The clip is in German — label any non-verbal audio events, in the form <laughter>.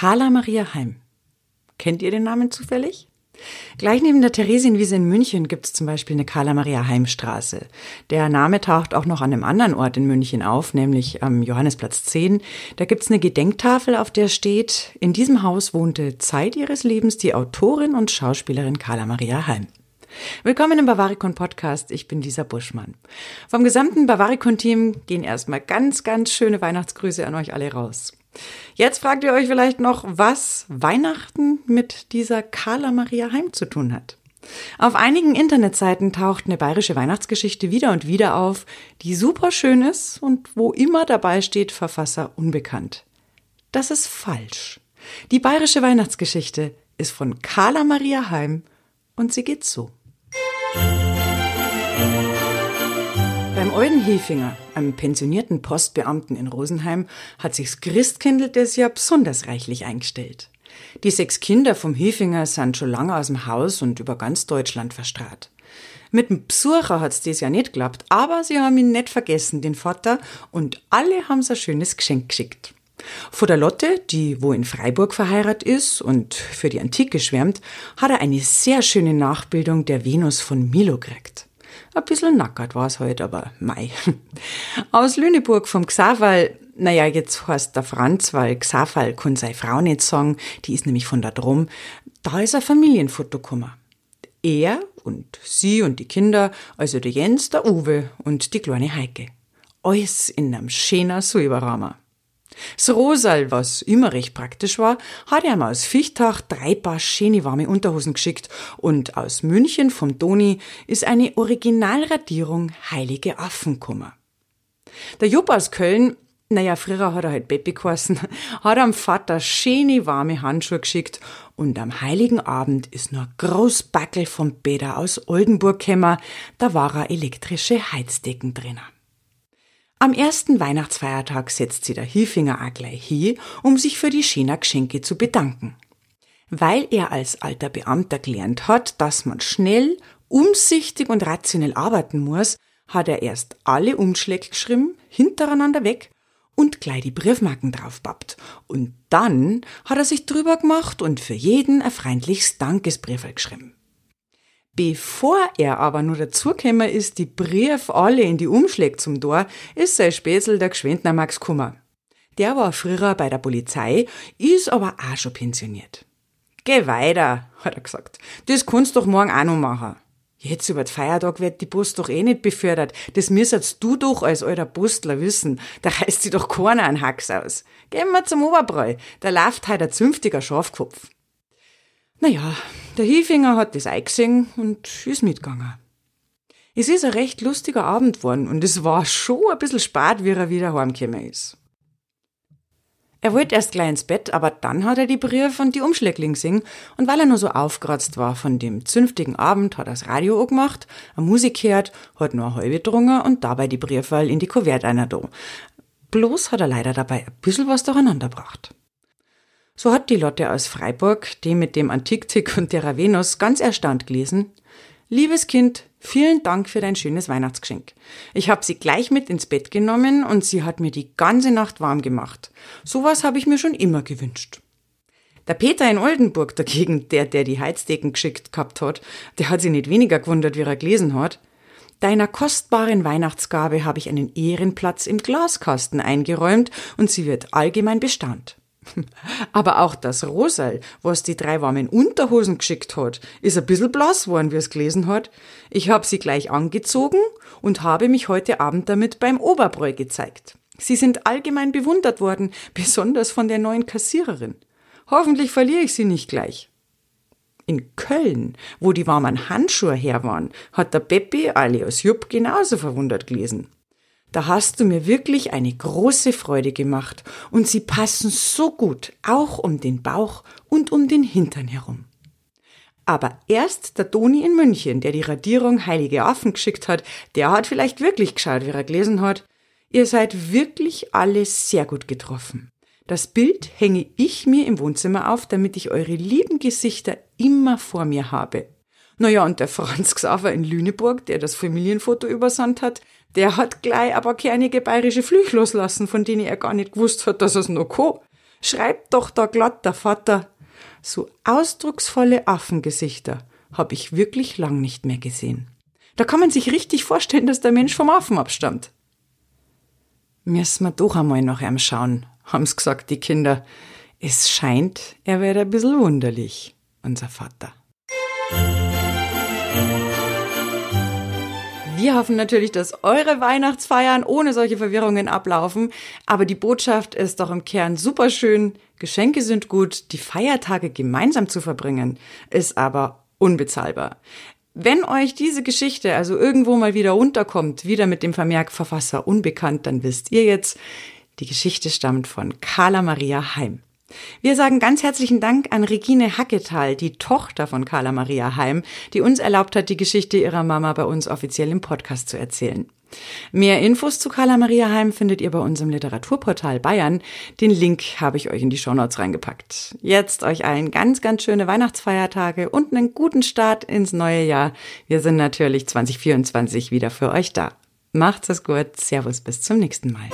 Carla Maria Heim. Kennt ihr den Namen zufällig? Gleich neben der Theresienwiese in München gibt es zum Beispiel eine Carla-Maria-Heim-Straße. Der Name taucht auch noch an einem anderen Ort in München auf, nämlich am Johannesplatz 10. Da gibt es eine Gedenktafel, auf der steht, in diesem Haus wohnte Zeit ihres Lebens die Autorin und Schauspielerin Carla-Maria Heim. Willkommen im Bavaricon Podcast. Ich bin Lisa Buschmann. Vom gesamten Bavaricon Team gehen erstmal ganz, ganz schöne Weihnachtsgrüße an euch alle raus. Jetzt fragt ihr euch vielleicht noch, was Weihnachten mit dieser Carla Maria Heim zu tun hat. Auf einigen Internetseiten taucht eine bayerische Weihnachtsgeschichte wieder und wieder auf, die super schön ist und wo immer dabei steht Verfasser unbekannt. Das ist falsch. Die bayerische Weihnachtsgeschichte ist von Carla Maria Heim und sie geht so. Beim Eugen Hefinger, einem pensionierten Postbeamten in Rosenheim, hat sich's Christkindl des Jahr besonders reichlich eingestellt. Die sechs Kinder vom Hefinger sind schon lange aus dem Haus und über ganz Deutschland verstrahlt. Mit dem Besucher hat's das ja nicht geklappt, aber sie haben ihn nicht vergessen, den Vater, und alle haben's ein schönes Geschenk geschickt. Vor der Lotte, die wo in Freiburg verheiratet ist und für die Antike schwärmt, hat er eine sehr schöne Nachbildung der Venus von Milo gekriegt. Ein bisschen nackert war es heute, aber mei. <laughs> Aus Lüneburg vom Xaval, naja, jetzt heißt der Franz, weil Xaval kann seine Frau nicht sagen, die ist nämlich von da drum, da ist ein Familienfoto gekommen. Er und sie und die Kinder, also der Jens, der Uwe und die kleine Heike. Alles in einem schöner Silberrahmen. Das Rosal, was immer recht praktisch war, hat ihm aus Fichtach drei Paar schöne warme Unterhosen geschickt und aus München vom Doni ist eine Originalradierung Heilige Affen gekommen. Der Jupp aus Köln, naja, früher hat er halt Beppi geheißen, <laughs> hat am Vater schöne warme Handschuhe geschickt und am heiligen Abend ist nur Großbackel vom Bäder aus Oldenburg gekommen, da war er elektrische Heizdecken drinnen. Am ersten Weihnachtsfeiertag setzt sie der Hilfinger auch gleich hier, um sich für die schönen Geschenke zu bedanken. Weil er als alter Beamter gelernt hat, dass man schnell, umsichtig und rationell arbeiten muss, hat er erst alle Umschläge geschrieben, hintereinander weg und gleich die Briefmarken draufpappt. Und dann hat er sich drüber gemacht und für jeden ein freundliches Dankesbrief geschrieben. Bevor er aber nur dazugekommen ist, die Brief alle in die Umschläge zum Tor, ist sein Spätzl der Gschwendner Max Kummer. Der war früher bei der Polizei, ist aber auch schon pensioniert. Geh weiter, hat er gesagt. Das kannst du doch morgen auch noch machen. Jetzt über den Feiertag wird die Post doch eh nicht befördert. Das müsstest du doch als alter Postler wissen. Da reißt sie doch keiner einen Hax aus. Gehen wir zum Oberbräu. Da läuft halt ein zünftiger Schafkopf. Naja, der Hilfinger hat das eingesehen und ist mitgegangen. Es ist ein recht lustiger Abend geworden und es war schon ein bisschen spät, wie er wieder heimgekommen ist. Er wollte erst gleich ins Bett, aber dann hat er die Brief und die Umschläge gesehen und weil er nur so aufgeratzt war von dem zünftigen Abend, hat er das Radio angemacht, eine Musik gehört, hat nur eine halbe getrunken und dabei die Briefwahl in die Kuvert einer da. Bloß hat er leider dabei ein bisschen was durcheinander gebracht. So hat die Lotte aus Freiburg, die mit dem Antiktick und der Venus, ganz erstaunt gelesen. Liebes Kind, vielen Dank für dein schönes Weihnachtsgeschenk. Ich habe sie gleich mit ins Bett genommen und sie hat mir die ganze Nacht warm gemacht. Sowas habe ich mir schon immer gewünscht. Der Peter in Oldenburg dagegen, der, der die Heizdecken geschickt gehabt hat, der hat sich nicht weniger gewundert, wie er gelesen hat. Deiner kostbaren Weihnachtsgabe habe ich einen Ehrenplatz im Glaskasten eingeräumt und sie wird allgemein bestaunt. <laughs> Aber auch das Rosal, was die drei warmen Unterhosen geschickt hat, ist ein bisschen blass worden, wie es gelesen hat. Ich habe sie gleich angezogen und habe mich heute Abend damit beim Oberbräu gezeigt. Sie sind allgemein bewundert worden, <laughs> besonders von der neuen Kassiererin. Hoffentlich verliere ich sie nicht gleich. In Köln, wo die warmen Handschuhe her waren, hat der Peppi alias Jupp genauso verwundert gelesen. Da hast du mir wirklich eine große Freude gemacht und sie passen so gut, auch um den Bauch und um den Hintern herum. Aber erst der Toni in München, der die Radierung Heilige Affen geschickt hat, der hat vielleicht wirklich geschaut, wie er gelesen hat. Ihr seid wirklich alle sehr gut getroffen. Das Bild hänge ich mir im Wohnzimmer auf, damit ich eure lieben Gesichter immer vor mir habe. Naja, und der Franz Xaver in Lüneburg, der das Familienfoto übersandt hat, der hat gleich aber einige bayerische Flüche loslassen, von denen er gar nicht gewusst hat, dass es noch kann. Schreibt doch da glatt der Vater. So ausdrucksvolle Affengesichter habe ich wirklich lang nicht mehr gesehen. Da kann man sich richtig vorstellen, dass der Mensch vom Affen abstammt. Müssen wir doch einmal nach ihm schauen, haben's gesagt, die Kinder. Es scheint, er wäre ein bisschen wunderlich, unser Vater. Wir hoffen natürlich, dass eure Weihnachtsfeiern ohne solche Verwirrungen ablaufen, aber die Botschaft ist doch im Kern super schön. Geschenke sind gut, die Feiertage gemeinsam zu verbringen, ist aber unbezahlbar. Wenn euch diese Geschichte also irgendwo mal wieder unterkommt, wieder mit dem Vermerk Verfasser unbekannt, dann wisst ihr jetzt, die Geschichte stammt von Carla Maria Heim. Wir sagen ganz herzlichen Dank an Regine Hacketal, die Tochter von Carla Maria Heim, die uns erlaubt hat, die Geschichte ihrer Mama bei uns offiziell im Podcast zu erzählen. Mehr Infos zu Carla Maria Heim findet ihr bei unserem Literaturportal Bayern. Den Link habe ich euch in die Shownotes reingepackt. Jetzt euch allen ganz, ganz schöne Weihnachtsfeiertage und einen guten Start ins neue Jahr. Wir sind natürlich 2024 wieder für euch da. Macht's es gut. Servus, bis zum nächsten Mal.